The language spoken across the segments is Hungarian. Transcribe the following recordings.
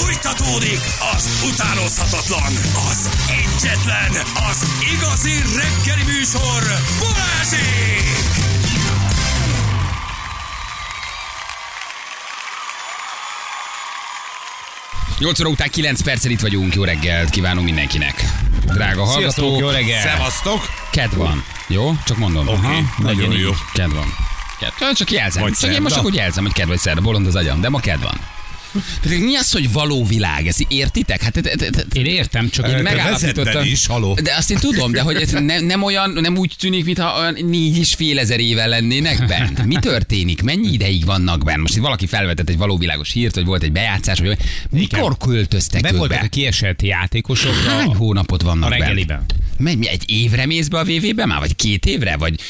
Fújtatódik az utánozhatatlan, az egyetlen, az igazi reggeli műsor, Balázsék! 8 óra után 9 perccel itt vagyunk, jó reggelt kívánunk mindenkinek. Drága Sziasztok, hallgatók, jó reggel! Szevasztok! ked van. Jó? Csak mondom. Oké, Aha, nagyon jó. Ked van. Ked. Csak- jelzem. Vagy csak én most szerda. csak úgy jelzem, hogy ked vagy szerda, bolond az agyam, de ma ked van. Pedig mi az, hogy való világ? Ezt értitek? Hát, hát, hát, hát Én értem, csak Én én meg- meg... megállapítottam- is, haló. de azt én tudom, de hogy ez ne, nem olyan, nem úgy tűnik, mintha olyan négy és fél ezer éve lennének bent. Mi történik? Mennyi ideig vannak bent? Most itt valaki felvetett egy valóvilágos hírt, hogy volt egy bejátszás, vagy mikor költöztek Meg voltak be? a kiesett játékosok Hány hónapot vannak a bent? reggeliben. Mennyi, egy évre mész be a VV-be már, vagy két évre, vagy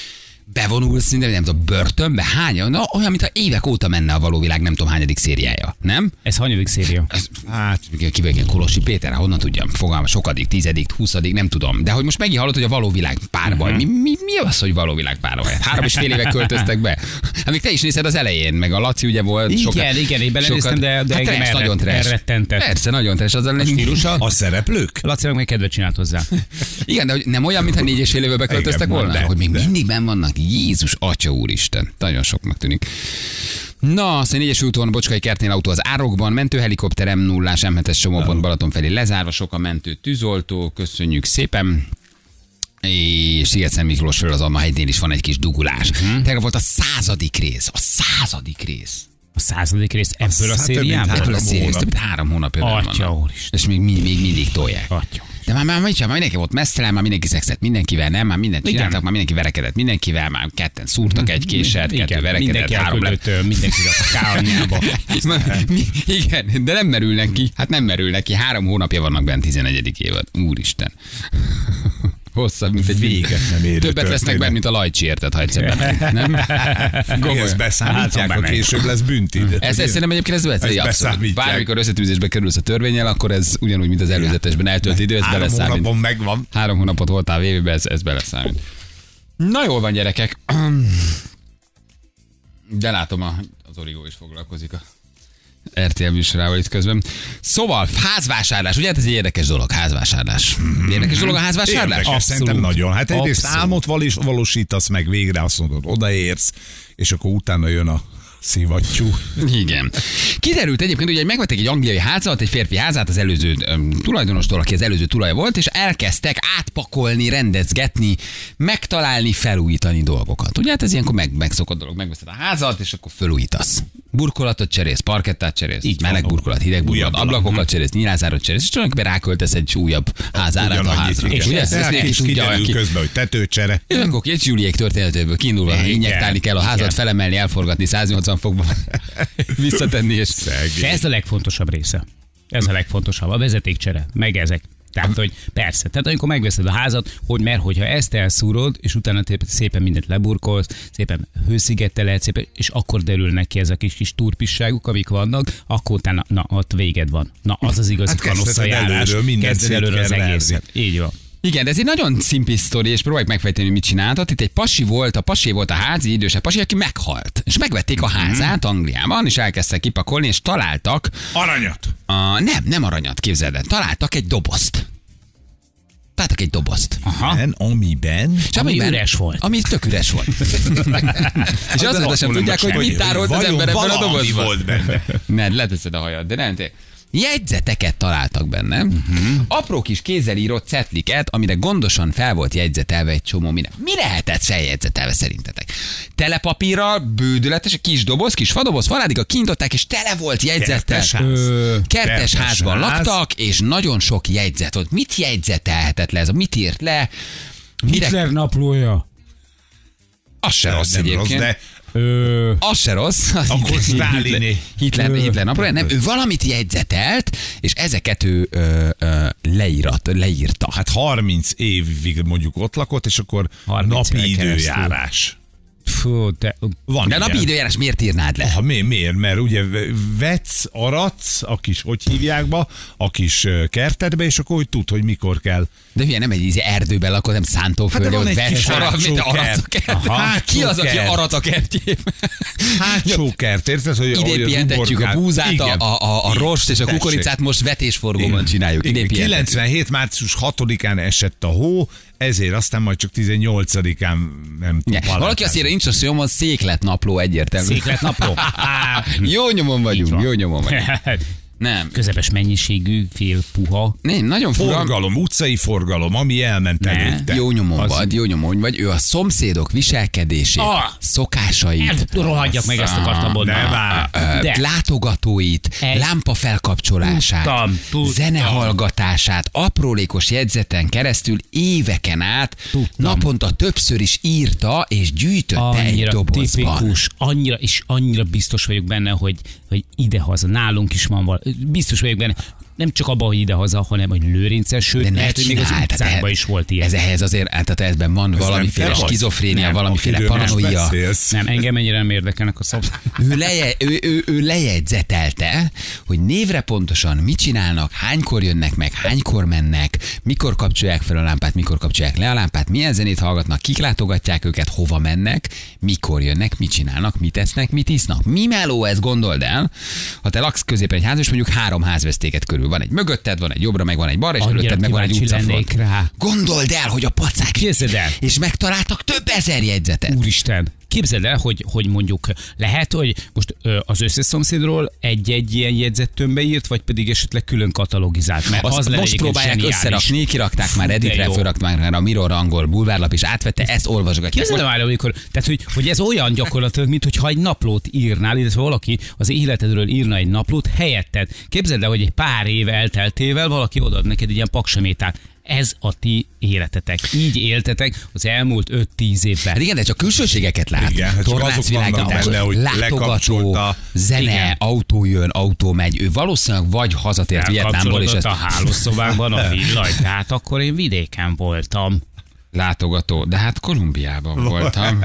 bevonulsz, nem, nem tudom, börtönbe? Hány? Na, olyan, mintha évek óta menne a való világ, nem tudom, hányadik szériája, nem? Ez hanyadik széria? Ez, hát, ilyen Kolosi Péter, honnan tudjam, fogalma, sokadik, tizedik, huszadik, nem tudom. De hogy most megint hallott, hogy a való világ párbaj. Mi, mi, mi az, hogy való világ párbaj? Hát Három és fél éve költöztek be. Hát még te is nézed az elején, meg a Laci ugye volt. Igen, sokat, igen, én belenéztem, de- de hát engem trash, nagyon trash. elrettentett. Persze, nagyon trash. Az a stílusa? A szereplők? Lacinak még kedvet csinált hozzá. Igen, de hogy nem olyan, mintha négy és fél éve beköltöztek volna? de, hogy még mindig benn vannak? Jézus, atya úristen. Nagyon soknak tűnik. Na, azt a négyes úton Bocskai kertnél autó az árokban, mentőhelikopter m 0 M7-es csomópont Balaton felé lezárva, sok a mentő tűzoltó, köszönjük szépen. És Sziget Miklós föl az Alma hegynél is van egy kis dugulás. Uh-huh. Tegnap volt a századik rész. A századik rész. A századik rész ebből a mint szériából? Ebből a Három szériából. hónap. Több mint három hónapja Atya úristen. És még, még, még mindig tolják. Atya. De már, már, már, már mindenki volt messzelen, már mindenki szexett mindenkivel, nem? Már mindent Igen. csináltak, már mindenki verekedett mindenkivel, már ketten szúrtak egy késet, kettő Igen, verekedett, mindenki három lett. mindenki a kányába. Igen, de nem merülnek ki. Hát nem merülnek ki. Három hónapja vannak bent 11. évad. Úristen. Hosszabb, mint egy Véget nem érő Többet vesznek történet. benne, mint a lajcsi, érted, ha egyszer bemegy, nem? Ezt Komolyan. beszámítják, Hát, ha később lesz bünti. Ez, ez szerintem egyébként ez beszámítják. Bármikor összetűzésbe kerülsz a törvényel, akkor ez ugyanúgy, mint az előzetesben eltölt idő, ez Három beleszámít. hónapon megvan. Három hónapot voltál VV-be, ez, ez beleszámít. Na jól van, gyerekek. De látom, a, az Origó is foglalkozik a RTL műsorával itt közben. Szóval, házvásárlás, ugye? Hát ez egy érdekes dolog, házvásárlás. Érdekes dolog a házvásárlás? Érdekes, Abszolút. szerintem nagyon. Hát egyrészt Abszolút. álmot valós, valósítasz meg végre, azt mondod, odaérsz, és akkor utána jön a szivattyú. Igen. Kiderült egyébként, hogy megvettek egy angliai házat, egy férfi házát az előző um, tulajdonostól, aki az előző tulaj volt, és elkezdtek átpakolni, rendezgetni, megtalálni, felújítani dolgokat. Ugye hát ez ilyenkor meg, megszokott dolog. Megveszed a házat, és akkor felújítasz. Burkolatot cserélsz, parkettát cserélsz, Így meleg van. burkolat, hideg burkolat, ablakokat cserélsz, nyilázárat cserélsz, és tulajdonképpen ráköltesz egy újabb házárat a házra. És ugye ezt, ezt tudja, aki, közben, hogy tetőcsere. és akkor két Juliék történetéből kiindulva, injektálni kell a házat, felemelni, elforgatni 180 fokba, visszatenni, és ez a legfontosabb része. Ez a legfontosabb. A vezetékcsere. Meg ezek. Tehát, hogy persze. Tehát amikor megveszed a házat, hogy mert hogyha ezt elszúrod, és utána szépen mindent leburkolsz, szépen hőszigeteled, szépen, és akkor derülnek ki ezek a kis, kis turpisságuk, amik vannak, akkor utána, na, ott véged van. Na, az az igazi Hát kanosszajárás. előről, mindent Kezded előről az egészet. Így van. Igen, de ez egy nagyon szimpli sztori, és próbáljuk megfejteni, hogy mit csináltat. Itt egy pasi volt, a pasi volt a házi idősebb pasi, aki meghalt. És megvették a házát Angliában, és elkezdtek kipakolni, és találtak, Aranyat! a, nem, nem aranyat, képzeld el, találtak egy dobozt. Találtak egy dobozt. Aha. Ben, amiben... És Ami amiben- üres volt. Ami tök üres volt. és azt sem tudják, hogy mit tárolt az ember ebben a dobozban. volt benne. Ne, leteszed a hajad, de nem tényleg. Jegyzeteket találtak benne. Uh-huh. Apró kis kézzel írott cetliket, amire gondosan fel volt jegyzetelve egy csomó minden. Mi lehetett feljegyzetelve szerintetek? Telepapírral, bődületes, kis doboz, kis fadoboz, faládig a kinyitották, és tele volt jegyzettel. Kertes ház. Ö, Kertes Kertes házban ház. laktak, és nagyon sok jegyzet volt. Mit jegyzetelhetett le ez? Mit írt le? Mire? Hitler naplója. Az se rossz Nem rossz, egyébként. de Ö, Az se rossz. Az Akkor Sztálini. Hitler, Hitler napról, nem, ő valamit jegyzetelt, és ezeket ő ö, ö, leírat, leírta. hát 30 évig mondjuk ott lakott, és akkor 30 napi időjárás. Fú, de, Van De ilyen. napi időjárás miért írnád le? Ha, mi, miért? Mert ugye vetsz, aratsz, a kis, hogy hívják be, a kis kertedbe, és akkor hogy tud, hogy mikor kell. De ugye nem egy ízi erdőben lakod, nem szántóföldön, Hát vesz arra, hátsó mint arat a kert. Aha. Ki az, aki arat a kertjében? Hátsó kert, érted? Hogy, Idén pihentetjük a búzát, a, Igen. a, a, a rost és a kukoricát most vetésforgóban csináljuk. Idén Igen, pihentetjük. 97. március 6-án esett a hó, ezért aztán majd csak 18-án nem tudom. Ja, valaki azt írja, nincs a szomon, széklet napló egyértelmű. Széklet napló. Á, Jó nyomon vagyunk, jó nyomon vagyunk. Nem. Közepes mennyiségű, fél puha. Nem, nagyon fura. Forgalom, utcai forgalom, ami elment Ne. előtte. Jó nyomon Az- vagy, jó nyomon vagy. Ő a szomszédok viselkedését, Ah! szokásait, Ez, rohadjak meg ezt akartam mondani. De. látogatóit, Egy- lámpa felkapcsolását, Tudtam, tudtam. zenehallgatását, aprólékos jegyzeten keresztül éveken át Tudtam. naponta többször is írta és gyűjtötte egy Annyira dobozban. tipikus, annyira, és annyira biztos vagyok benne, hogy, hogy idehaza, nálunk is van val. Biztos vagyok benne, nem csak abban, hogy idehaza, hanem hogy lőrinces, sőt, De lehet, hogy még az utcákban is volt ilyen. Ez ehhez azért, hát tehát ebben van nem valamiféle skizofrénia, Nem, valamiféle paranoia. Nem, engem ennyire nem érdekelnek a szavak. Ő, leje, ő, ő, ő lejegyzetelte, hogy névre pontosan mit csinálnak, hánykor jönnek meg, hánykor mennek, mikor kapcsolják fel a lámpát, mikor kapcsolják le a lámpát, milyen zenét hallgatnak, kik látogatják őket, hova mennek, mikor jönnek, mit csinálnak, mit esznek, mit isznak. Mi meló ez, gondold el, ha te laksz középen egy házban, és mondjuk három házvesztéket körül. Van egy mögötted, van egy jobbra, meg van egy balra, és Annyira előtted meg van egy utcafront. rá. Gondold el, hogy a pacák Képzeld el. és megtaláltak több ezer jegyzetet. Úristen, képzeld el, hogy, hogy mondjuk lehet, hogy most az összes szomszédról egy-egy ilyen jegyzettömbbe írt, vagy pedig esetleg külön katalogizált, mert az lenne most próbálják összerakni, kirakták már Editre, fölrakták már a Mirror angol bulvárlap, és átvette, ezt olvasgatják. Képzeld el amikor, tehát hogy, hogy ez olyan gyakorlatilag, mint hogyha egy naplót írnál, illetve valaki az életedről írna egy naplót helyetted. Képzeld el, hogy egy pár év elteltével valaki odaad neked egy ilyen paksamétát. Ez a ti életetek. Így éltetek az elmúlt 5-10 évben. Hát igen, de csak külsőségeket lát. Igen, hát csak azok Tornácvilágítás, vannak benne, hogy látogató, lekapcsolta. zene, Igen. autó jön, autó megy. Ő valószínűleg vagy hazatért Vietnámból, és ezt a hálószobánkban a villany. Tehát akkor én vidéken voltam. Látogató. De hát Kolumbiában voltam.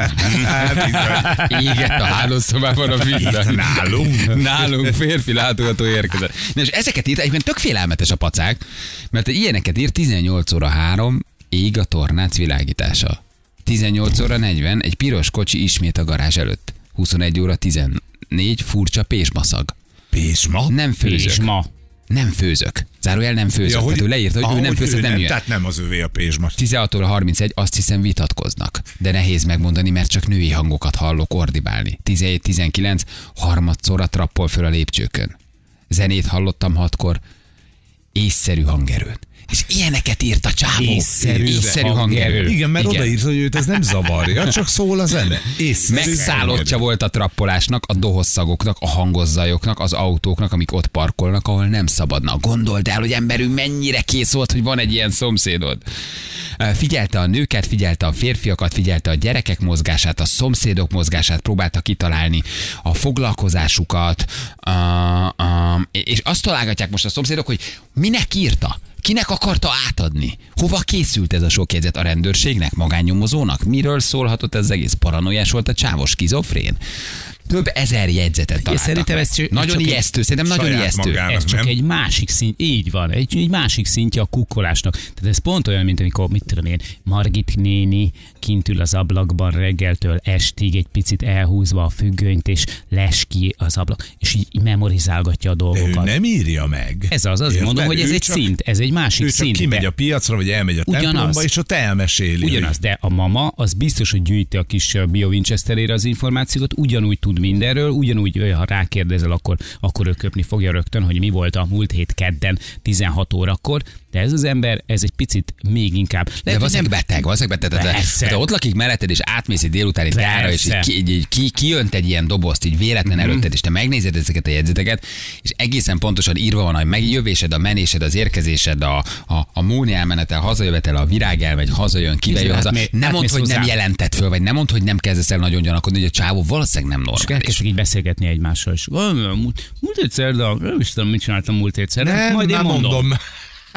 Égett a hálószobában a villany. Nálunk. Nálunk férfi látogató érkezett. Na és ezeket írt, egyben tök félelmetes a pacák, mert ilyeneket írt 18 óra 3, ég a tornác világítása. 18 óra 40, egy piros kocsi ismét a garázs előtt. 21 óra 14, furcsa pésmaszag. Pésma? Nem főzök. ma. Nem főzök. Zárójel nem főzök. Ja, hogy, ő leírta, hogy Ah, ő nem főzök, nem jön. Tehát nem az övé a pésma. 16 óra 31, azt hiszem vitatkoznak. De nehéz megmondani, mert csak női hangokat hallok ordibálni. 17-19, harmadszorra trappol föl a lépcsőkön. Zenét hallottam hatkor, észszerű hangerőn. És ilyeneket írt a csávó. Észszerű észszerű hangerő. hangerő. Igen, mert odaírt, hogy őt ez nem zavarja, csak szól a zene. Észszerű Megszállottja volt a trappolásnak, a dohosszagoknak, a hangozzajoknak, az autóknak, amik ott parkolnak, ahol nem szabadna. Gondold el, hogy emberünk mennyire kész volt, hogy van egy ilyen szomszédod. Figyelte a nőket, figyelte a férfiakat, figyelte a gyerekek mozgását, a szomszédok mozgását, próbálta kitalálni a foglalkozásukat, a, a, és azt találgatják most a szomszédok, hogy minek írta. Kinek akarta átadni? Hova készült ez a sok jegyzet? A rendőrségnek? Magánnyomozónak? Miről szólhatott ez az egész? Paranoiás volt a csávos skizofrén? Több ezer jegyzetet találtak szerintem meg. ez csak- Nagyon csak egy ijesztő, szerintem nagyon ijesztő. magának. Ez csak nem? egy másik szint, így van, egy, egy másik szintje a kukkolásnak. Tehát ez pont olyan, mint amikor, mit tudom én, Margit néni kint ül az ablakban reggeltől estig, egy picit elhúzva a függönyt, és les ki az ablak, és így memorizálgatja a De ő dolgokat. nem írja meg. Ez az, az mondom, hogy ez egy csak- szint, ez egy másik Ő csak szint. kimegy de- a piacra, vagy elmegy a Ugyanaz. templomba, és ott elmeséli. Ugyanaz, de a mama az biztos, hogy gyűjti a kis Bio Winchesterére az információt, ugyanúgy tud mindenről, ugyanúgy, ha rákérdezel, akkor, akkor ő köpni fogja rögtön, hogy mi volt a múlt hét kedden 16 órakor, de ez az ember, ez egy picit még inkább. De Lehet, hogy valószínűleg nem- beteg, valószínűleg beteg. Tehát. Tehát ott lakik melletted, és átmész egy délutáni teára, és így, így, így, ki, kijönt egy ilyen dobozt, így véletlen Mhm. előtted, és te megnézed ezeket a jegyzeteket, és egészen pontosan írva van a megjövésed, a menésed, az érkezésed, a, a, a múni elmenetel, hazajövetel, a virág elmegy, hazajön, kibejön haza. átmé- Nem mondd, átmész hogy nem jelentett föl, vagy nem mondd, hogy nem kezdesz el nagyon gyanakodni, hogy a csávó valószínűleg nem És normális. elkezdtek így beszélgetni egymással, és "Ah, múlt, múlt egyszer, de nem is tudom, mit csináltam múlt egyszer, Nem, majd én mondom. mondom.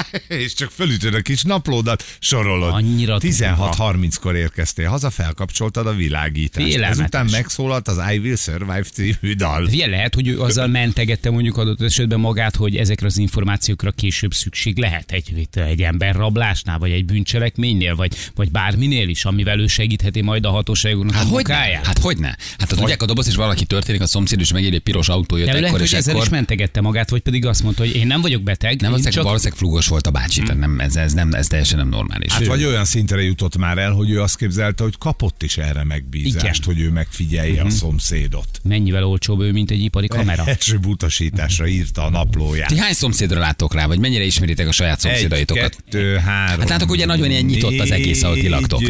és csak fölütöd a kis naplódat, sorolod. Annyira 16.30-kor érkeztél haza, felkapcsoltad a világítást. Félelmetes. Ezután megszólalt az I Will Survive című dal. Ugye lehet, hogy ő azzal mentegette mondjuk adott esetben magát, hogy ezekre az információkra később szükség lehet egy, egy emberrablásnál, vagy egy bűncselekménynél, vagy, vagy bárminél is, amivel ő segítheti majd a hatóságoknak Hát a hogy ne? munkáját. Hát hogy ne? Hát ha tudják a doboz, és valaki történik, a szomszéd is megéri egy piros autó jött De ő lehet, ekkor, hogy és ezzel is ekkor. mentegette magát, vagy pedig azt mondta, hogy én nem vagyok beteg, Nem, valószínűleg, csak valószínűleg flugos volt a bácsi, tehát nem, ez, ez, nem, ez teljesen nem normális. Hát vagy olyan szintre jutott már el, hogy ő azt képzelte, hogy kapott is erre megbízást, Igen. hogy ő megfigyelje a szomszédot. mennyivel olcsóbb ő, mint egy ipari kamera. Első utasításra írta a naplóját. Ti hány szomszédra láttok rá, vagy mennyire ismeritek a saját szomszédaitokat? Egy, kettő, három. Hát látok, ugye nagyon ilyen nyitott az egész, ahol ti laktok.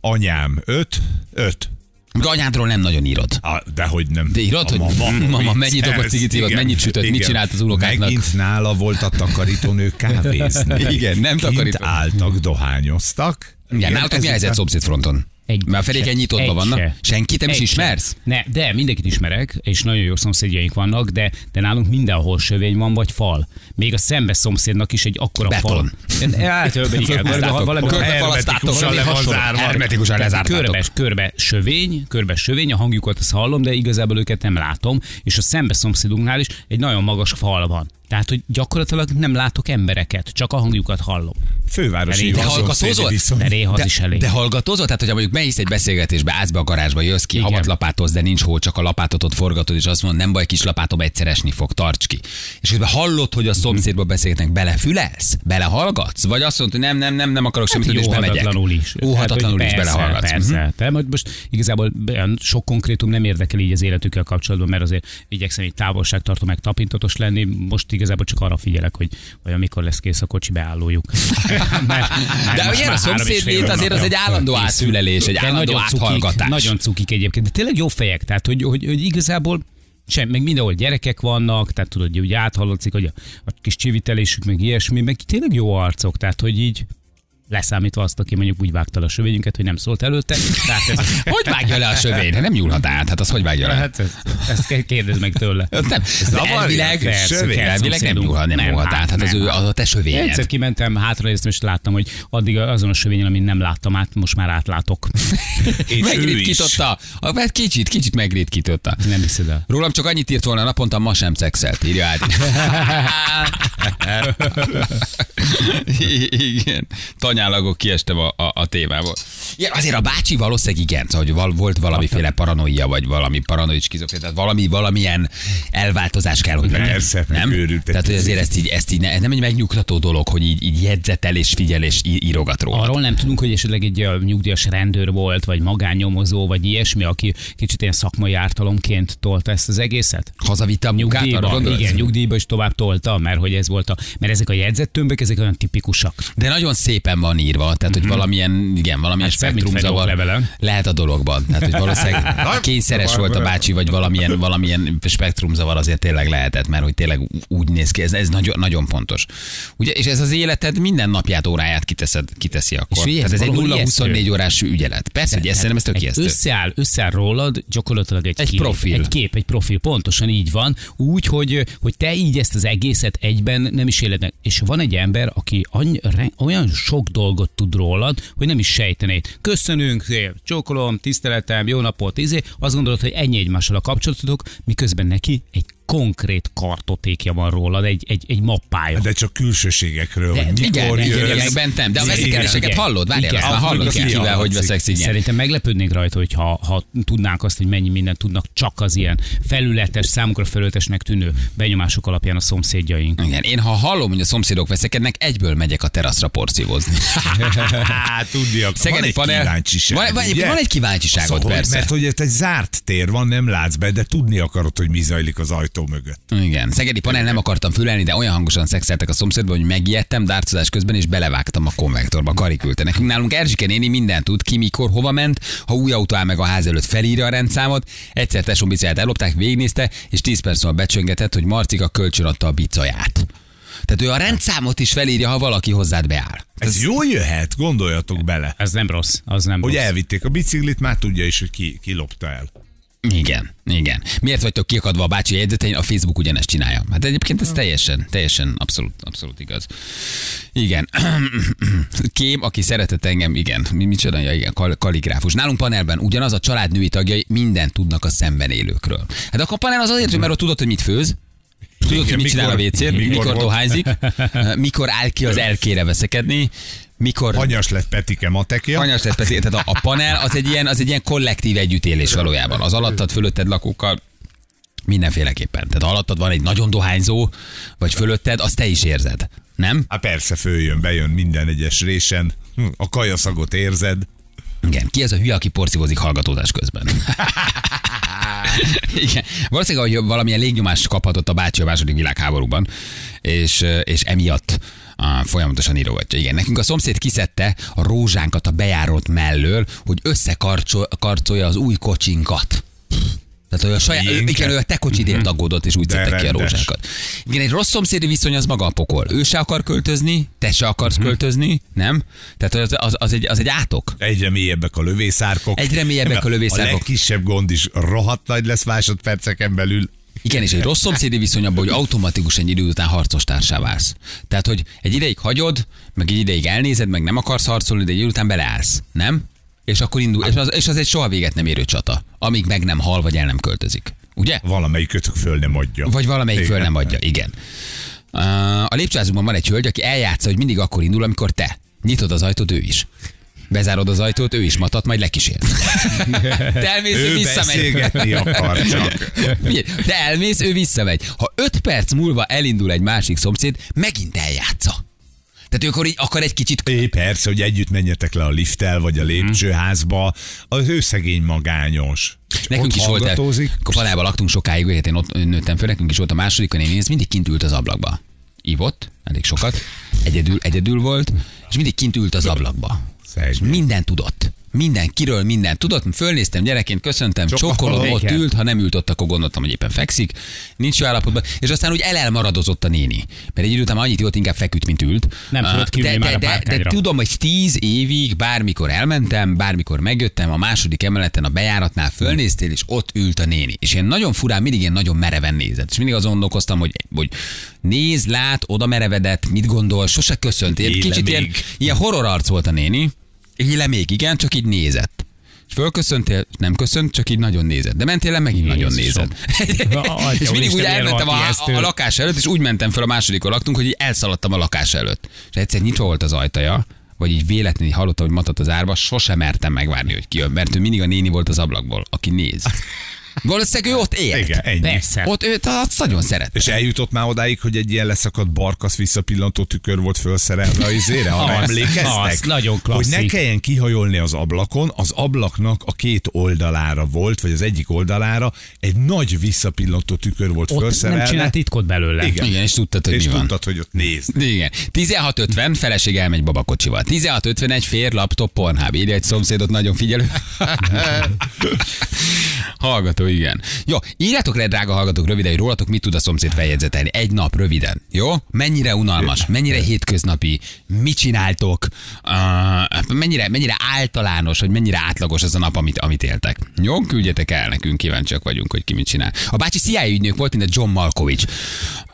Anyám, öt, öt. Anyádról nem nagyon írod. Ah, de hogy nem. De írod, hogy mama, mennyit viccelsz, dobott cigit igen, mennyit sütött, mit igen. csinált az unokáknak? Megint nála volt a takarítónő kávézni. Igen, nem takarító. álltak, dohányoztak. Igen, nálatok mi a helyzet szomszédfronton? Egy Mert a feléken se. nyitottban Egy vannak. se. Senkit nem is Egy se. ismersz? Ne, de mindenkit ismerek, és nagyon jó szomszédjaink vannak, de, de nálunk mindenhol sövény van, vagy fal. Még a szembe szomszédnak is egy akkora Beton. fal. Hát, igen, valami, valami le van zárva. Hermetikusan lezártátok. Körbe, körbe sövény, körbe sövény, a hangjukat azt hallom, de igazából őket nem látom, és a szembe szomszédunknál is egy nagyon magas fal van. Tehát, hogy gyakorlatilag nem látok embereket, csak a hangjukat hallom. Fővárosi. De Te hallgatózol? De néha az De, is elég. de hallgatózol? Tehát, hogyha mondjuk megisz egy beszélgetésbe, állsz be a garázsba, jössz ki, havat lapátolsz, de nincs hol, csak a lapátot ott forgatod, és azt mondod, nem baj, kis lapátom egyszer esni fog, tarts ki. És közben hallod, hogy a szomszédba beszélgetnek, belefülelsz? Belehallgatsz? Vagy azt mondod, hogy nem, nem, nem, nem akarok semmit tudni, és bemegyek. Hát is. Óhatatlanul Hát, is persze, belehallgatsz. Persze. Mhm. De majd most igazából sok konkrétum nem érdekel így az életükkel kapcsolatban, mert azért igyekszem egy távolságtartó meg tapintatos lenni. Most igazából csak arra figyelek, hogy, hogy amikor lesz kész a kocsi beállójuk. mert, mert De ugye a szomszédlét azért az egy állandó készül. átszülelés, egy állandó nagyon cukik, áthallgatás. nagyon cukik egyébként, de tényleg jó fejek, tehát hogy, hogy, hogy igazából sem, meg mindenhol gyerekek vannak, tehát tudod, hogy úgy áthallatszik, hogy a, a kis csivitelésük, meg ilyesmi, meg tényleg jó arcok, tehát hogy így leszámítva azt, aki mondjuk úgy vágta le a sövényünket, hogy nem szólt előtte. Tehát ez, Hogy vágja le a sövény? Hát Nem nyúlhat át, hát az hogy vágja le? Hát ezt, kérdezd meg tőle. Nem, de Zavarja? elvileg, sövény, elvileg nem nyúlhat, nem Nem, nyúlhat hát át, hát az, nem. ő, az a te sövényed. Egyszer kimentem hátra, és most láttam, hogy addig azon a sövényen, amit nem láttam át, most már átlátok. Megritkította. Hát kicsit, kicsit megritkította. Nem hiszed el. Rólam csak annyit írt volna naponta, ma sem szexelt, írja Ádi. Igen. Tanyálagok kiestem a, a, a témából. Igen, azért a bácsi valószínűleg igen, szóval, hogy val, volt valamiféle paranoia, vagy valami paranoid skizofrén, tehát valami, valamilyen elváltozás kell, hogy legyen. Persze, nem? egy Tehát, hogy azért ezt így, ezt így ne, nem egy megnyugtató dolog, hogy így, így jegyzetel és figyel és írogat róla. Arról nem tudunk, hogy esetleg egy nyugdíjas rendőr volt, vagy magánnyomozó, vagy ilyesmi, aki kicsit ilyen szakmai ártalomként tolta ezt az egészet? Hazavitte a munkát, Nyugdíjba, igen, nyugdíjba is tovább tolta, mert hogy ez volt a, mert ezek a jegyzettömbök, ezek olyan tipikusak. De nagyon szépen van írva, tehát hogy valamilyen, igen, valamilyen Hát spektrumzavar lehet a dologban. Tehát, hogy valószínűleg kényszeres volt a bácsi, vagy valamilyen, valamilyen spektrumzavar azért tényleg lehetett, mert hogy tényleg úgy néz ki, ez, ez nagyon, nagyon fontos. Ugye, és ez az életed minden napját, óráját kiteszed, kiteszi akkor. És ugye Tehát ez egy valahol 0-24 órás ügyelet. Persze, hogy ez szerintem ez tök ijesztő. összeáll, összeáll rólad gyakorlatilag egy, Egy kép, profil. Egy kép, egy profil, pontosan így van. Úgy, hogy, hogy te így ezt az egészet egyben nem is éled meg. És van egy ember, aki annyi, olyan sok dolgot tud rólad, hogy nem is sejtenéd. Köszönünk, csókolom, tiszteletem, jó napot, izé. Azt gondolod, hogy ennyi egymással a kapcsolatotok, miközben neki egy konkrét kartotékja van rólad, egy, egy, egy mappája. De csak külsőségekről, De- hogy mikor igen, jössz. igen, bentem, de a igen. hallod? Várjál, azt már hallod kivel, hogy veszek igen. Szerintem meglepődnék rajta, hogy ha, ha tudnánk azt, hogy mennyi mindent tudnak csak az ilyen felületes, számukra felületesnek tűnő benyomások alapján a szomszédjaink. Igen, én ha hallom, hogy a szomszédok veszekednek, egyből megyek a teraszra porszívozni. Hát, tudni akar. Van Szegedi egy kíváncsiság. Van, van, van egy kíváncsiságod, Szóval, persze. Mert hogy ez egy zárt tér van, nem látsz be, de tudni akarod, hogy mi zajlik az ajtó mögött. Igen. Szegedi panel nem akartam fülelni, de olyan hangosan szexeltek a szomszédban, hogy megijedtem dárcozás közben, és belevágtam a konvektorba, kariküldte. Nekünk nálunk Erzsike néni mindent tud, ki mikor, hova ment, ha új autó áll meg a ház előtt, felírja a rendszámot. Egyszer tesóm bicáját ellopták, végignézte, és 10 perc múlva becsöngetett, hogy Marcika kölcsön adta a bicaját. Tehát ő a rendszámot is felírja, ha valaki hozzád beáll. Ez jól jöhet, gondoljatok bele. Ez nem rossz, az nem Hogy rossz. elvitték a biciklit, már tudja is, hogy ki, ki lopta el. Igen, igen. Miért vagytok kiakadva a bácsi jegyzetein? A Facebook ugyanezt csinálja. Hát egyébként ez teljesen, teljesen abszolút, abszolút igaz. Igen. Kém, aki szeretett engem, igen. Mi, micsoda, ja, igen, kal- kaligráfus. Nálunk panelben ugyanaz a család női tagjai mindent tudnak a szemben élőkről. Hát akkor a panel az azért, hogy mert ott tudod, hogy mit főz, Tudod, hogy mit csinál a WC-n, mikor, mikor dohányzik, mikor áll ki az elkére veszekedni, mikor Hanyas lett Petike matekja. Hanyas lett pedig, tehát a, a panel az egy, ilyen, az egy ilyen kollektív együttélés valójában. Az alattad, fölötted lakókkal mindenféleképpen. Tehát alattad van egy nagyon dohányzó, vagy fölötted, azt te is érzed. Nem? Hát persze, följön, bejön minden egyes résen. Hm, A kajaszagot érzed. Igen. Ki az a hülye, aki porszívózik hallgatózás közben? Igen. Valószínűleg, hogy valamilyen légnyomást kaphatott a bácsi a második világháborúban, és, és emiatt a, folyamatosan írogatja. Igen, nekünk a szomszéd kiszedte a rózsánkat a bejárót mellől, hogy összekarcolja az új kocsinkat. Tehát, hogy a saját, ő, igen, ő a te kocsidért aggódott, és úgy De szedtek ki a rózsákat. Igen, egy rossz szomszédi viszony az maga a pokol. Ő se akar költözni, te se akarsz költözni, nem? Tehát az, az, az, egy, az egy átok. Egyre mélyebbek a lövészárkok. Egyre mélyebbek a lövészárkok. A legkisebb gond is rohadt nagy lesz másodperceken belül. Igen, és egy rossz szomszédi viszony abban, hogy automatikusan egy idő után harcos társá válsz. Tehát, hogy egy ideig hagyod, meg egy ideig elnézed, meg nem akarsz harcolni, de egy idő után beleállsz. Nem? És akkor indul, és az, és az egy soha véget nem érő csata, amíg meg nem hal, vagy el nem költözik. Ugye? Valamelyik kötök föl nem adja. Vagy valamelyik föl nem adja, igen. A lépcsőházunkban van egy hölgy, aki eljátsza, hogy mindig akkor indul, amikor te. Nyitod az ajtót, ő is. Bezárod az ajtót, ő is matat, majd lekísér. Te elmész, ő Ő visszamegy. beszélgetni akar csak. Te elmész, ő visszamegy. Ha öt perc múlva elindul egy másik szomszéd, megint eljátsza. Tehát ő akkor így akar egy kicsit É, persze, hogy együtt menjetek le a lifttel, vagy a lépcsőházba. Az ő szegény magányos. Nekünk is volt, akkor falában laktunk sokáig, ugye, hát én ott nőttem föl, nekünk is volt a második, a néni, ez mindig kint ült az ablakba. Ivott, elég sokat, egyedül, egyedül volt, és mindig kint ült az ablakba. Szegény. És minden tudott. Minden, kiről minden tudott. Fölnéztem gyerekként, köszöntem, Csókolom. ott ült, ha nem ült ott, akkor gondoltam, hogy éppen fekszik. Nincs jó állapotban. És aztán úgy elelmaradozott a néni. Mert egy idő után annyit volt, inkább feküdt, mint ült. Nem tudott kiülni de, de, de, de, tudom, hogy tíz évig, bármikor elmentem, bármikor megjöttem, a második emeleten a bejáratnál fölnéztél, és ott ült a néni. És én nagyon furán, mindig ilyen nagyon mereven nézett. És mindig azon gondolkoztam, hogy, hogy néz, lát, oda merevedett, mit gondol, sose köszönt. Kicsit ilyen, ilyen horror arc volt a néni. Éle még, igen, csak így nézett. És fölköszöntél, nem köszönt, csak így nagyon nézett. De mentél le, megint nagyon Jézusom. nézett. Atya és mindig úgy elmentem a, a, lakás előtt, és úgy mentem föl a másodikon laktunk, hogy így elszaladtam a lakás előtt. És egyszer nyitva volt az ajtaja, vagy így véletlenül hallottam, hogy matat az árba, sosem mertem megvárni, hogy kijön, mert ő mindig a néni volt az ablakból, aki néz. Valószínűleg ő ott élt. Igen, ennyi. Persze. Ott őt azt nagyon szeret. És eljutott már odáig, hogy egy ilyen leszakadt barkasz visszapillantó tükör volt felszerelve a izére, ha Az, emlékeztek? az, nagyon Hogy klasszik. ne kelljen kihajolni az ablakon, az ablaknak a két oldalára volt, vagy az egyik oldalára egy nagy visszapillantó tükör volt Ott felszerelve. nem csinált titkot belőle. Igen. Igen, és tudtad, hogy és mi van. tudtad, hogy ott néz. Igen. 16.50, feleség elmegy babakocsival. 16.51, fér, laptop, pornhub. Írja egy szomszédot, nagyon figyelő. Hallgató, igen. Jó, írjátok le, drága hallgatók, röviden, hogy rólatok mit tud a szomszéd feljegyzetelni. Egy nap, röviden. Jó? Mennyire unalmas, mennyire hétköznapi, mit csináltok, uh, mennyire, mennyire általános, vagy mennyire átlagos az a nap, amit, amit éltek. Jó? Küldjetek el nekünk, kíváncsiak vagyunk, hogy ki mit csinál. A bácsi CIA ügynök volt, mint a John Malkovich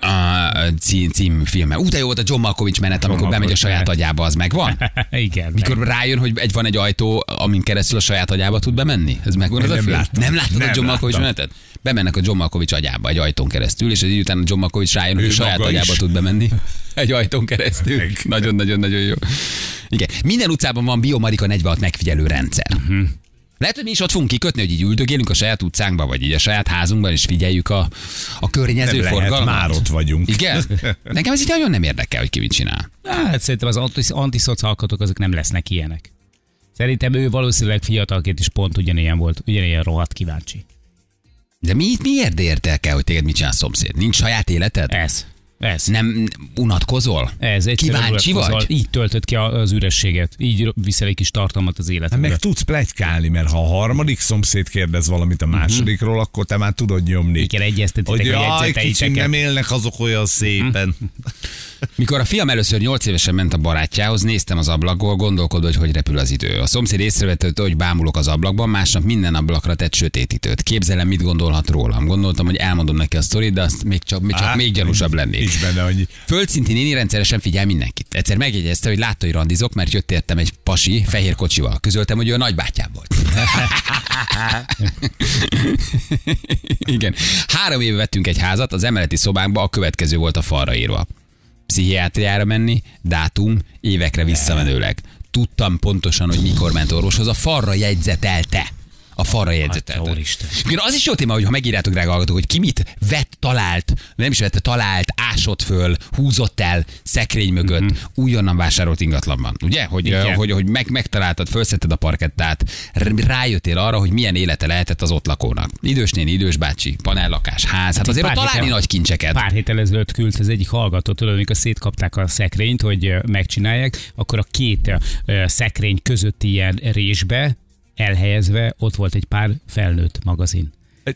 uh, cím, című filme. Ú, de jó volt a John Malkovich menet, amikor bemegy a saját agyába, az megvan? Igen. Mikor rájön, hogy egy van egy ajtó, amin keresztül a saját agyába tud bemenni? Ez megvan az a Nem film? láttam. Nem láttad a John Malkovich menetet? Bemennek a John Malkovich agyába egy ajtón keresztül, és egy idő után a John Malkovich rájön, hogy saját agyába is. tud bemenni. Egy ajtón keresztül. Nagyon-nagyon-nagyon jó. Igen. Minden utcában van Biomarika 46 megfigyelő rendszer. Mhm. Lehet, hogy mi is ott fogunk kikötni, hogy így üldögélünk a saját utcánkba, vagy így a saját házunkban, és figyeljük a, a környező Nem lehet, forgalmat. már ott vagyunk. Igen? Nekem ez így nagyon nem érdekel, hogy ki mit csinál. Hát szerintem az antis- antiszoc alkotók azok nem lesznek ilyenek. Szerintem ő valószínűleg fiatalként is pont ugyanilyen volt, ugyanilyen rohadt kíváncsi. De mi, miért érdekel, hogy téged mit csinál a szomszéd? Nincs saját életed? Ez. Ez. Nem unatkozol? Ez egyszerűen Kíváncsi vagy? Így töltött ki az ürességet. Így viszel egy kis tartalmat az életedbe. meg tudsz plegykálni, mert ha a harmadik szomszéd kérdez valamit a másodikról, akkor te már tudod nyomni. Igen, egyeztetitek Hogy jaj, kicsim, nem élnek azok olyan szépen. Mikor a fiam először 8 évesen ment a barátjához, néztem az ablakból, gondolkodva, hogy hogy repül az idő. A szomszéd észrevette, hogy bámulok az ablakban, másnap minden ablakra tett sötétítőt. Képzelem, mit gondolhat rólam. Gondoltam, hogy elmondom neki a sztorit, de azt még csak, még, csak még gyanúsabb lennék. Nincs benne annyi. Földszinti néni rendszeresen figyel mindenkit. Egyszer megjegyezte, hogy látta, hogy randizok, mert jött értem egy pasi fehér kocsival. Közöltem, hogy ő a nagybátyám volt. Igen. Három éve vettünk egy házat, az emeleti szobánkba a következő volt a falra írva. Pszichiátriára menni, dátum, évekre visszamenőleg. Tudtam pontosan, hogy mikor ment orvoshoz, a falra jegyzetelte. A falra. Atya úristen. Igen, az is jó téma, hogy ha megírjátok, drága hallgatók, hogy ki mit vett, talált, nem is vette, talált, ásott föl, húzott el szekrény mögött, mm-hmm. újonnan vásárolt ingatlanban. Ugye? Hogy, Igen. hogy, hogy meg, megtaláltad, felszetted a parkettát, rájöttél arra, hogy milyen élete lehetett az ott lakónak. Idős néni, idős bácsi, panellakás, ház. Hát azért ott találni nagy kincseket. Pár héttel ezelőtt küldte az egyik hallgató, tudod, amikor szétkapták a szekrényt, hogy megcsinálják, akkor a két szekrény közötti ilyen résbe elhelyezve ott volt egy pár felnőtt magazin.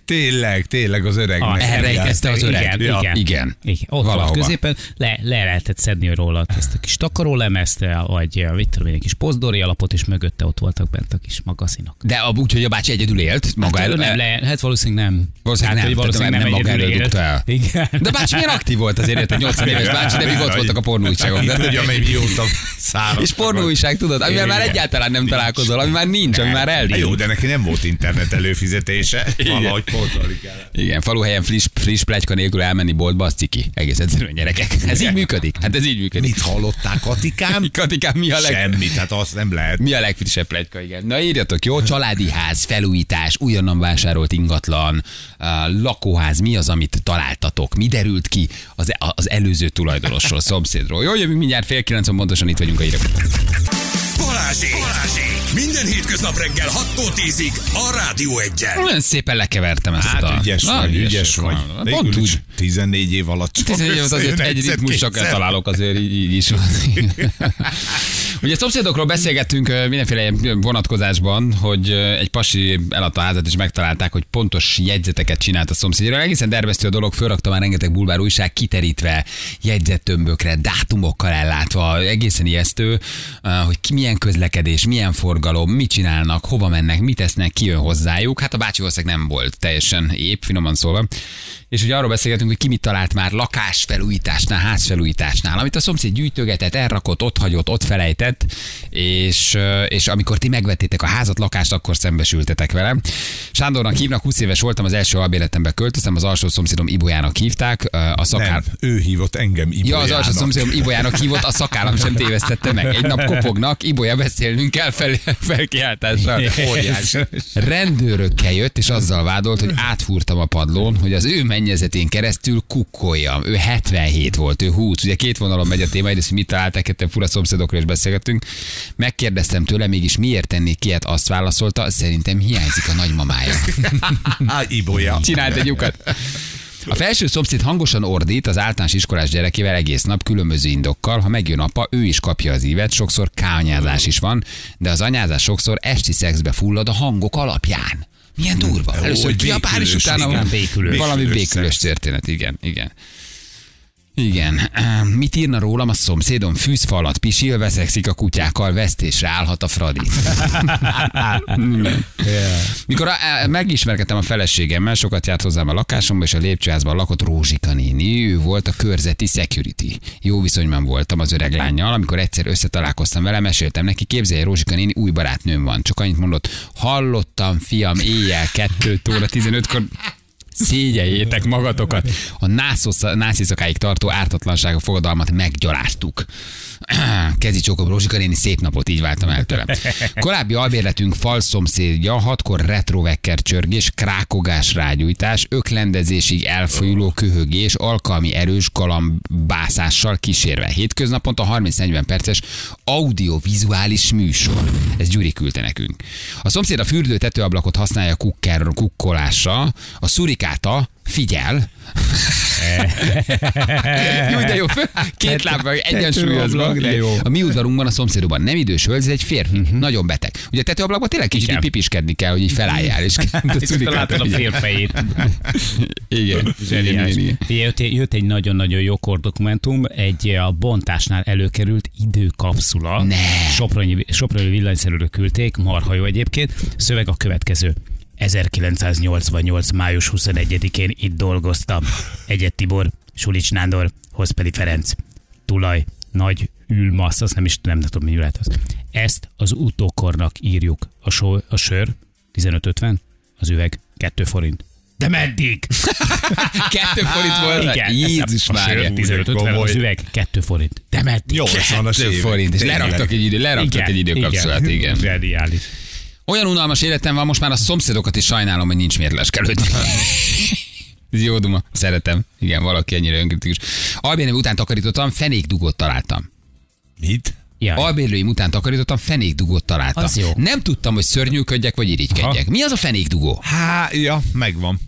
Tényleg, tényleg az öregnek. Ah, elrejtezte az öreg. Igen, Ja, igen. igen. igen. Ott Valahova. volt középen, le, le lehetett szedni róla ezt a kis takarólemezt, vagy mit tudom én, egy kis pozdori alapot, és mögötte ott voltak bent a kis magazinok. De a, úgy, hogy a bácsi egyedül élt, maga hát, elő, nem, le, hát valószínűleg nem. Valószínűleg hát, nem, valószínűleg nem, nem maga el. Igen. De bácsi milyen aktív volt azért, érted? 80 éves bácsi, de még ott voltak a pornóújságok. Ki De- tudja, mely mióta száraz. És pornóújság, tudod, amivel már egyáltalán nem találkozol, ami már nincs, ami már Hát elég. Jó, de neki nem volt internet előfizetése. Valahogy pótolni kell. Igen, faluhelyen friss, friss plegyka nélkül elmenni boltba, az ciki. Egész egyszerűen gyerekek. Ez így működik. Hát ez így működik. Mit hallottál, Katikám? Katikám, mi a, leg, Semmit, hát azt nem lehet. mi a legfrissebb plegyka, igen. Na írjatok, jó? Családi ház, felújítás, újonnan vásárolt ingatlan, uh, lakóház, mi az, amit találtatok? Mi derült ki az, az előző tulajdonosról, szomszédról? Jó, jövünk mindjárt fél kilencen, pontosan itt vagyunk a hírek. Balázsék! Balázsék! Minden hétköznap reggel 6-tól 10-ig a Rádió egyen. Olyan szépen lekevertem ezt a Hát dalt. ügyes Na, vagy, ügyes ügyesek vagy. Végül Pont úgy. 14 év alatt csak 14 év az azért egy ritmus csak kétszer. találok, azért így, így is van. Ugye szomszédokról beszélgettünk mindenféle vonatkozásban, hogy egy pasi eladta házat, és megtalálták, hogy pontos jegyzeteket csinált a szomszédjáról. Egészen dervesztő a dolog, fölrakta már rengeteg bulvár újság, kiterítve, jegyzettömbökre, dátumokkal ellátva, egészen ijesztő, hogy ki milyen közlekedés, milyen forgalom, mit csinálnak, hova mennek, mit tesznek, ki jön hozzájuk. Hát a bácsi valószínűleg nem volt teljesen épp, finoman szólva. És ugye arról beszélgetünk, hogy ki mit talált már lakásfelújításnál, házfelújításnál, amit a szomszéd gyűjtögetett, elrakott, ott hagyott, ott felejtett, és, ö, és amikor ti megvettétek a házat, lakást, akkor szembesültetek vele. Sándornak hívnak, 20 éves voltam, az első albéletembe költöztem, az alsó szomszédom Ibolyának hívták, a szakár... Nem, ő hívott engem Ja, Ibolyának. az alsó szomszédom Ibolyának hívott, a szakállam sem tévesztette meg. Egy nap kopognak, Ibolya beszélnünk kell fel, felkiáltással. Óriás. Rendőrökkel jött, és azzal vádolt, hogy átfúrtam a padlón, hogy az ő mennyezetén keresztül kukkoljam. Ő 77 volt, ő 20. Ugye két vonalon megy a téma, egyrészt, hogy mit találtak, ketten fura szomszédokról is beszélgettünk. Megkérdeztem tőle, mégis miért tennék ilyet, azt válaszolta, szerintem hiányzik a nagymamája. Ibolya. Csinált egy lyukat. A felső szomszéd hangosan ordít az általános iskolás gyerekével egész nap különböző indokkal. Ha megjön apa, ő is kapja az ívet, sokszor kányázás is van, de az anyázás sokszor esti szexbe fullad a hangok alapján. Milyen durva. Ó, Először kiabál, és utána igen, békülős. valami Békülős történet. Igen, igen. Igen. Mit írna rólam a szomszédom? Fűzfa alatt pisil, veszekszik a kutyákkal, vesztésre állhat a Fradi. Mikor a, megismerkedtem a feleségemmel, sokat járt hozzám a lakásomba, és a lépcsőházban lakott Rózsika néni, ő volt a körzeti security. Jó viszonyban voltam az öreg lányjal, amikor egyszer összetalálkoztam vele, meséltem neki, képzelje, Rózsika néni új barátnőm van. Csak annyit mondott, hallottam, fiam, éjjel 2 óra 15-kor Szégyeljétek magatokat. A násziszakáig tartó ártatlansága fogadalmat meggyaláztuk. Kezi csókom Rózsika néni, szép napot, így váltam el tőlem. Korábbi albérletünk fal szomszédja, hatkor retrovekker csörgés, krákogás rágyújtás, öklendezésig elfolyuló köhögés, alkalmi erős galambászással kísérve. Hétköznaponta 30-40 perces audiovizuális műsor. Ez Gyuri küldte nekünk. A szomszéd a fürdő tetőablakot használja kukker, kukkolásra, a szurikáta Figyel. jó, de jó. Két lábbal egyensúlyozva. A mi udvarunkban, a szomszédban nem idős hölgy, ez egy férfi. Nagyon beteg. Ugye a tetőablakban tényleg kicsit Igen. így pipiskedni kell, hogy így felállják. És látod a félfejét. Igen. Jött, jött egy nagyon-nagyon jó kordokumentum, egy a bontásnál előkerült időkapszula. Ne. Soproni, Soproni villanyszerűről küldték, marha jó egyébként. Szöveg a következő. 1988. május 21-én itt dolgoztam. Egyet Tibor, Sulics Nándor, Hoszpeli Ferenc, Tulaj, Nagy Ülmassz, azt nem is nem, nem tudom, mi lehet az. Ezt az utókornak írjuk. A, so, a sör 15.50, az üveg 2 forint. De meddig? Kettő forint volt. Igen, Jézus sör 15.50, Komoly. az üveg 2 forint. De meddig? 80-as Kettő évek. forint, és leraktak egy, idő, leraktak egy időkapszulát, igen. Zseniális. Olyan unalmas életem van, most már a szomszédokat is sajnálom, hogy nincs miért leskelődni. Ez jó duma, szeretem. Igen, valaki ennyire önkritikus. Albérlőim után takarítottam, fenékdugót találtam. Mit? Ja. Albérlőim után takarítottam, fenékdugót találtam. Az jó. Nem tudtam, hogy szörnyűködjek, vagy irigykedjek. Aha. Mi az a fenékdugó? Há, ja, megvan.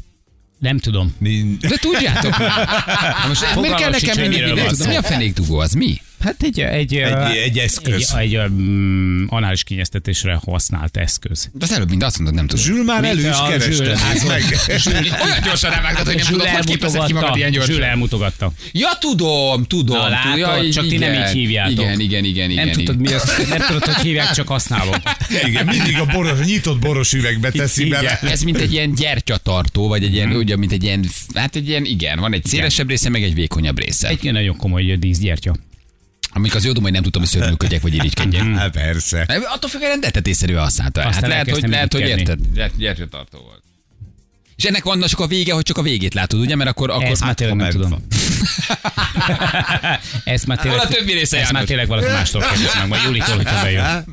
Nem tudom. De tudjátok. Na most miért kell nekem mindig nem tudom, mi a fenékdugó, az mi? Hát egy, egy, Egy- egy eszköz. Egy, egy um, anális kényeztetésre használt eszköz. De az előbb mind azt mondod, nem tudom. Zsül már elő is kereste. Zsül meg. Olyan gyorsan rávágtad, hogy nem tudod, hogy képezed ki magad ilyen Zsül gyorsan. elmutogatta. Ja, tudom, tudom. Na, látod. Ja, csak ti nem igen. így hívjátok. Igen, igen, igen. Nem igen, tudod, igen. mi az, nem tudod, hogy hívják, csak használom. Igen, mindig a boros, nyitott boros üvegbe teszi Igen. bele. Ez mint egy ilyen gyertyatartó, vagy egy ilyen, ugye, mint egy ilyen, hát egy ilyen, igen, van egy szélesebb része, meg egy vékonyabb része. Egy nagyon komoly díszgyertya. Amik az jó tudom, hogy nem tudtam, hogy szörnyűködjek, vagy irigykedjek. Hát persze. Attól függően rendeltetésszerűen használta. el. Aztán Hát lehet, hogy, lehet, hogy érted, gyert- gyertyatartó volt. És ennek van csak a vége, hogy csak a végét látod, ugye? Mert akkor, akkor Ezt már tényleg nem tudom. Ezt már tényleg, a többi része, ezt már tényleg valaki mástól kérdez meg, majd Julitól, hogyha bejön.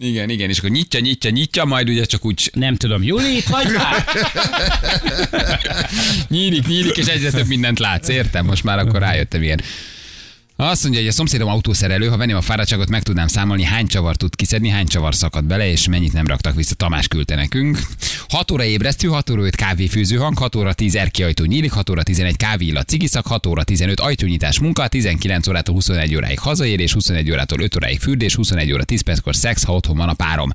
Igen, igen, és akkor nyitja, nyitja, nyitja, majd ugye csak úgy Nem tudom, Juli, itt vagy már? nyílik, nyílik, és egyre több mindent látsz, értem? Most már akkor rájöttem ilyen. Azt mondja, hogy a szomszédom autószerelő, ha venném a fáradtságot, meg tudnám számolni, hány csavar tud kiszedni, hány csavar szakadt bele, és mennyit nem raktak vissza. Tamás küldte nekünk. 6 óra ébresztő, 6 óra 5 kávéfőző hang, 6 óra 10 erkiajtó nyílik, 6 óra 11 kávé illat cigiszak, 6 óra 15 ajtónyitás munka, 19 órától 21 óráig hazaérés, 21 órától 5 óráig fürdés, 21 óra 10 perckor szex, ha otthon van a párom.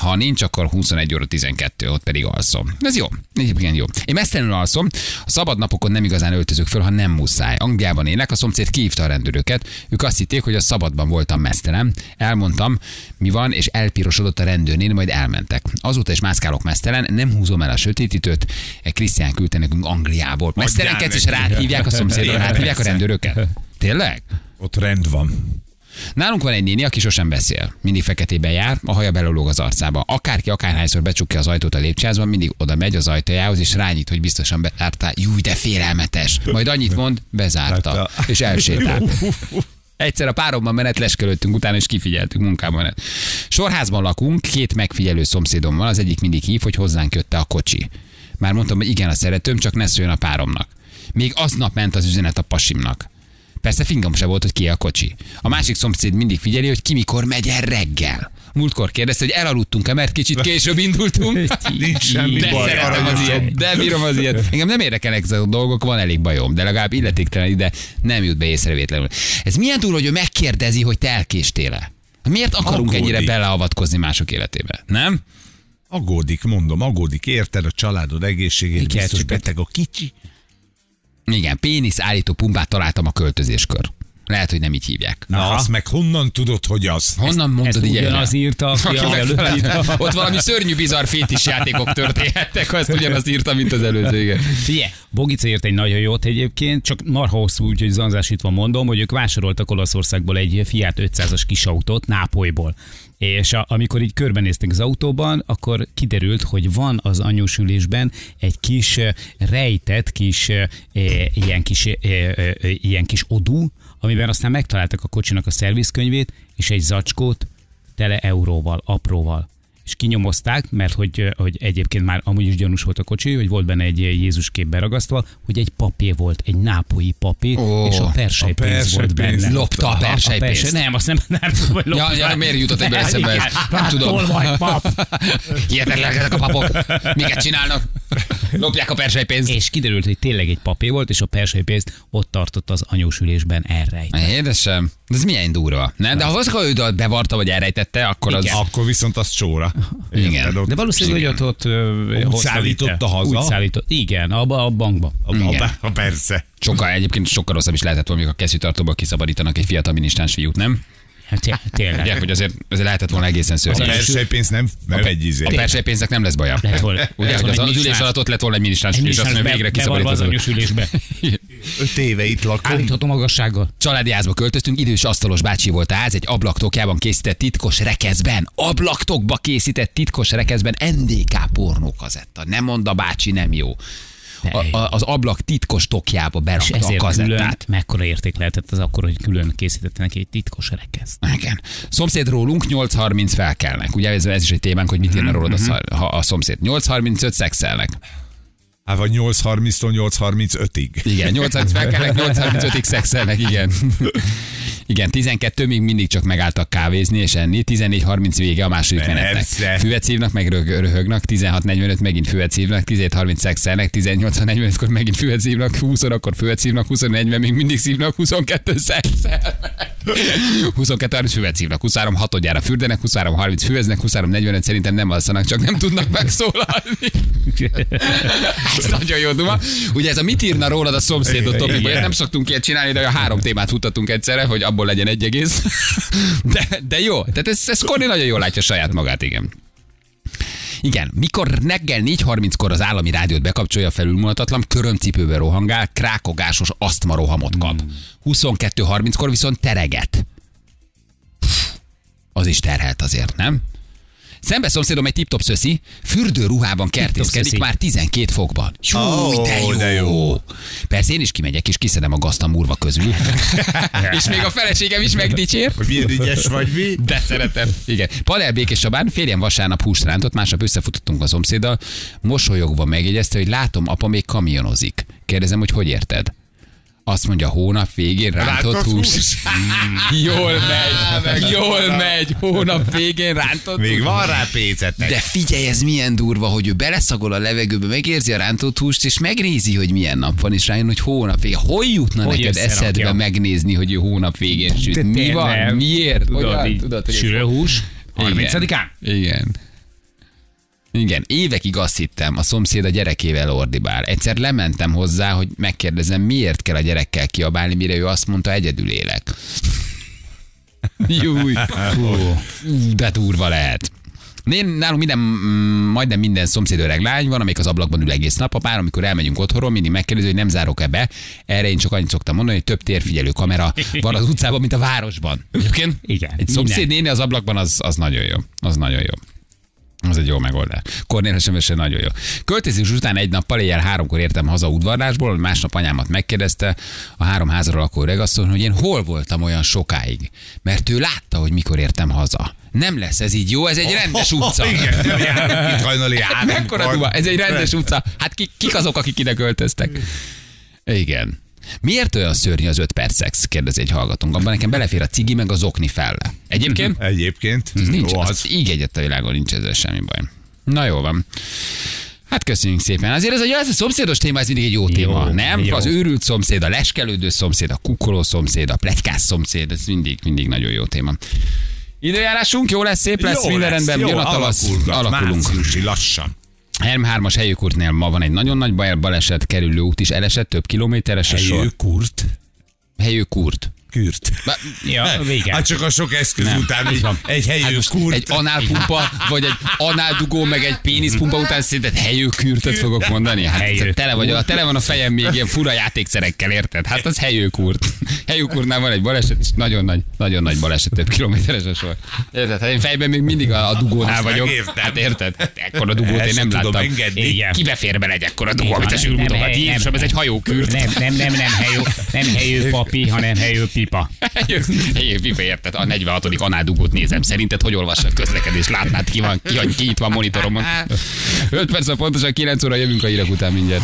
Ha nincs, akkor 21 óra 12, ott pedig alszom. Ez jó. Egyébként jó. Én mesztelenül alszom, a szabad napokon nem igazán öltözök föl, ha nem muszáj. Angliában élek, a szomszéd kihívta a rendőröket. Ők azt hitték, hogy a szabadban voltam mesztelen. Elmondtam, mi van, és elpirosodott a rendőrnél, majd elmentek. Azóta is mászkálok mesztelen, nem húzom el a sötétítőt. Egy Krisztián küldte nekünk Angliából. Mesztelenket is neki. ráthívják a szomszédra, ráthívják a rendőröket. Tényleg? Ott rend van. Nálunk van egy néni, aki sosem beszél. Mindig feketében jár, a haja belológ az arcába. Akárki akárhányszor becsukja az ajtót a lépcsőházban, mindig oda megy az ajtajához, és rányít, hogy biztosan bezárta. Júj, de félelmetes. Majd annyit mond, bezárta. És elsétált. Egyszer a páromban menet leskelődtünk, utána is kifigyeltük munkában. Sorházban lakunk, két megfigyelő szomszédom van, az egyik mindig hív, hogy hozzánk jötte a kocsi. Már mondtam, hogy igen, a szeretőm, csak ne szóljon a páromnak. Még aznap ment az üzenet a pasimnak. Persze fingom se volt, hogy ki a kocsi. A másik szomszéd mindig figyeli, hogy ki mikor megy el reggel. Múltkor kérdezte, hogy elaludtunk-e, mert kicsit később indultunk. Nincs semmi De baj. szeretem az ilyet, de bírom az ilyet. Engem nem érdekelnek ezek a dolgok, van elég bajom, de legalább illetéktelen ide nem jut be észrevétlenül. Ez milyen túl, hogy ő megkérdezi, hogy te elkéstél-e? Miért akarunk Aggódik. ennyire beleavatkozni mások életébe? Nem? Aggódik, mondom, aggódik, érted a családod egészségét, csak- beteg a kicsi. Igen, pénisz állító pumpát találtam a költözéskör. Lehet, hogy nem így hívják. Na, Aha. azt meg honnan tudod, hogy az? Honnan Ezt mondod így ugyanaz írta, aki előtt. Ott valami szörnyű, bizarr fétis játékok történhettek, ha ezt ugyanazt írta, mint az előző. Igen. Figyelj, Bogica írt egy nagyon jót egyébként, csak marha hosszú, úgyhogy zanzásítva mondom, hogy ők vásároltak Olaszországból egy Fiat 500-as kisautót Nápolyból. És a, amikor így körbenéztek az autóban, akkor kiderült, hogy van az anyósülésben egy kis rejtett kis eh, ilyen kis, eh, eh, ilyen kis odú, amiben aztán megtaláltak a kocsinak a szervizkönyvét, és egy zacskót tele euróval, apróval. És kinyomozták, mert hogy, hogy egyébként már amúgy is gyanús volt a kocsi, hogy volt benne egy Jézus kép beragasztva, hogy egy papé volt, egy nápolyi papé, Ó, és a persely pénz volt perselypénz. benne. Lopta a perselypénzt. Nem, azt nem, nem tudom, hogy. Ja, ja, miért jutott egyből eszembe ez? Nem Hát, tudom. Hol vagy, pap? Hihetetlenek ezek a papok. Miket csinálnak? Lopják a persejpénzt. És kiderült, hogy tényleg egy papé volt, és a persejpénzt ott tartott az anyósülésben elrejt. Édesem, de ez milyen durva. Nem? De ha az, hogy ő bevarta, vagy elrejtette, akkor az... Igen. Akkor viszont az csóra. Igen. Ott- De valószínűleg, hogy ott, ott Úgy szállította haza? Úgy szállított. Igen, abba a bankba. A, Igen. a, a, persze. Sokkal, egyébként sokkal rosszabb is lehetett volna, amikor a kesztyűtartóból kiszabadítanak egy fiatal minisztráns fiút, nem? Hát té- tényleg. Ugye, hogy azért, azért lehetett volna egészen A szörnyű. persejpénz nem, nem egy izé. A persejpénznek nem lesz baja. Lehet volna. Ugye, hogy az, az ülés alatt ott lett volna egy minisztráns egy fiú, és azt mondja, végre be- bevarva az kiszabadított. anyósülésbe. Öt éve itt lakom. Állítható magassággal. Családi házba költöztünk, idős asztalos bácsi volt a ház, egy ablaktokjában készített titkos rekeszben, ablaktokba készített titkos rekeszben NDK pornókazetta. Nem mond a bácsi, nem jó. A, a, az ablak titkos tokjába És berakta a ezért külön, kazettát. mekkora érték lehetett az akkor, hogy külön készítette neki egy titkos rekeszt. Igen. Szomszéd rólunk 8.30 felkelnek. Ugye ez, ez is egy témánk, hogy mit írna rólad a, ha a szomszéd. 8.35 szexelnek. Hát vagy 8.30-tól 8.35-ig. Igen, 8.30 felkelnek, 8.35-ig szexelnek, igen. Igen, 12 még mindig csak megálltak kávézni és enni, 14.30 vége a második menetnek. Füvet szívnak, meg rög, röhögnek, 16.45 megint füvet szívnak, 17.30 szexelnek, 18.45-kor megint füvet szívnak, 20 akkor füvet szívnak, 21 még mindig szívnak, 22 szexelnek. 22.30 füvet szívnak, 23 hatodjára fürdenek, 23.30 füveznek, 23.45 szerintem nem alszanak, csak nem tudnak megszólalni. Ez nagyon jó duma. Ugye ez a mit írna rólad a szomszédot topikban? Igen. Nem szoktunk ilyet csinálni, de a három témát futtatunk egyszerre, hogy abból legyen egy egész. De, de jó. Tehát ez, ez Korni nagyon jól látja saját magát, igen. Igen, mikor reggel 4.30-kor az állami rádiót bekapcsolja felülmúlhatatlan, körömcipőbe rohangál, krákogásos asztma rohamot kap. 22.30-kor viszont tereget. Az is terhelt azért, nem? Szembe szomszédom egy tip-top szöszi, fürdőruhában kertészkedik már 12 fokban. Jó, Ó, de jó. de jó. Persze én is kimegyek, és kiszedem a gazt a murva közül. és még a feleségem is megdicsér. Hogy milyen ügyes vagy mi? De szeretem. Igen. Padel Békés Csabán, férjem vasárnap húst rántott, másnap összefutottunk a szomszéddal, mosolyogva megjegyezte, hogy látom, apa még kamionozik. Kérdezem, hogy hogy érted? Azt mondja, hónap végén rántott, Rántott hús. hús. jól megy, jól megy, hónap végén rántott Még hús. van rá pénzetek. De figyelj, ez milyen durva, hogy ő beleszagol a levegőbe, megérzi a rántott húst, és megnézi, hogy milyen nap van, és rájön, hogy hónap végén. Hol jutna Hogy neked eszedbe megnézni, hogy ő hónap végén süt? Mi van? Miért? Tudod, Hogyan? így Tudod, hogy Sülőhús. Igen. 30-án? Igen. Igen, évekig azt hittem, a szomszéd a gyerekével ordibál. Egyszer lementem hozzá, hogy megkérdezem, miért kell a gyerekkel kiabálni, mire ő azt mondta, egyedül élek. Júj, Fú, de durva lehet. Én, nálunk minden, mm, majdnem minden szomszéd öreg lány van, amelyik az ablakban ül egész nap. A pár, amikor elmegyünk otthonról, mindig megkérdezi, hogy nem zárok-e be. Erre én csak annyit szoktam mondani, hogy több térfigyelő kamera van az utcában, mint a városban. Egyébként Igen, egy szomszéd néni az ablakban, az, az nagyon jó. Az nagyon jó. Az egy jó megoldás. Kornél sms nagyon jó. Költözés után egy nappal éjjel háromkor értem haza udvarlásból, másnap anyámat megkérdezte a három házra lakó öregasszony, hogy én hol voltam olyan sokáig. Mert ő látta, hogy mikor értem haza. Nem lesz ez így jó, ez egy rendes utca. Igen, járunk itt hajnali. Mekkora duma? Ez egy rendes utca. Hát ki, kik azok, akik ide költöztek? Igen. Miért olyan szörnyű az öt perc szex? Kérdezi egy hallgatónk. Abban nekem belefér a cigi meg az okni felle. Egyébként? Egyébként. Ez nincs, jó az. az. így egyet a világon nincs ezzel semmi baj. Na jó van. Hát köszönjük szépen. Azért ez a, ez a szomszédos téma, ez mindig egy jó, téma, nem? jó. Az őrült szomszéd, a leskelődő szomszéd, a kukkoló szomszéd, a plegykás szomszéd, ez mindig, mindig nagyon jó téma. Időjárásunk jó lesz, szép lesz, Jó minden rendben, jó, jön a tavasz, alakulunk. Márciusi lassan. Herm 3-as helyőkurtnél ma van egy nagyon nagy baj, baleset, kerülő út is elesett, több kilométeres a sor. kurt. Helyőkurt. Kürt. Ja, vége. Hát csak a sok eszköz Nem. után egy, egy Hát helyő most kurt. egy análpumpa, vagy egy análdugó, meg egy péniszpumpa után szerinted helyőkürtöt fogok mondani? Hát Helyő. tele, vagy, a, tele van a fejem még ilyen fura játékszerekkel, érted? Hát az helyőkurt. Helyőkurtnál van egy baleset, és nagyon nagy, nagyon nagy baleset, több kilométeres a sor. Érted? Hát én fejben még mindig a, a dugónál vagyok. megértem. Hát érted? Ekkor a dugót én nem láttam. engedni. Igen. Kibe fér bele egy ekkora dugó, amit a sül nem, mutogat? nem, Jézusom, nem. ez egy hajókürt. Nem, nem, nem, nem helyő, nem helyő papi, hanem helyő pipa. Helyő pipa, érted? A 46. anádugót nézem. Szerinted hogy olvassa a közlekedés? Látnád, ki van, ki, ki itt van monitoromon. 5 perc a pontosan 9 óra jövünk a hírek után mindjárt.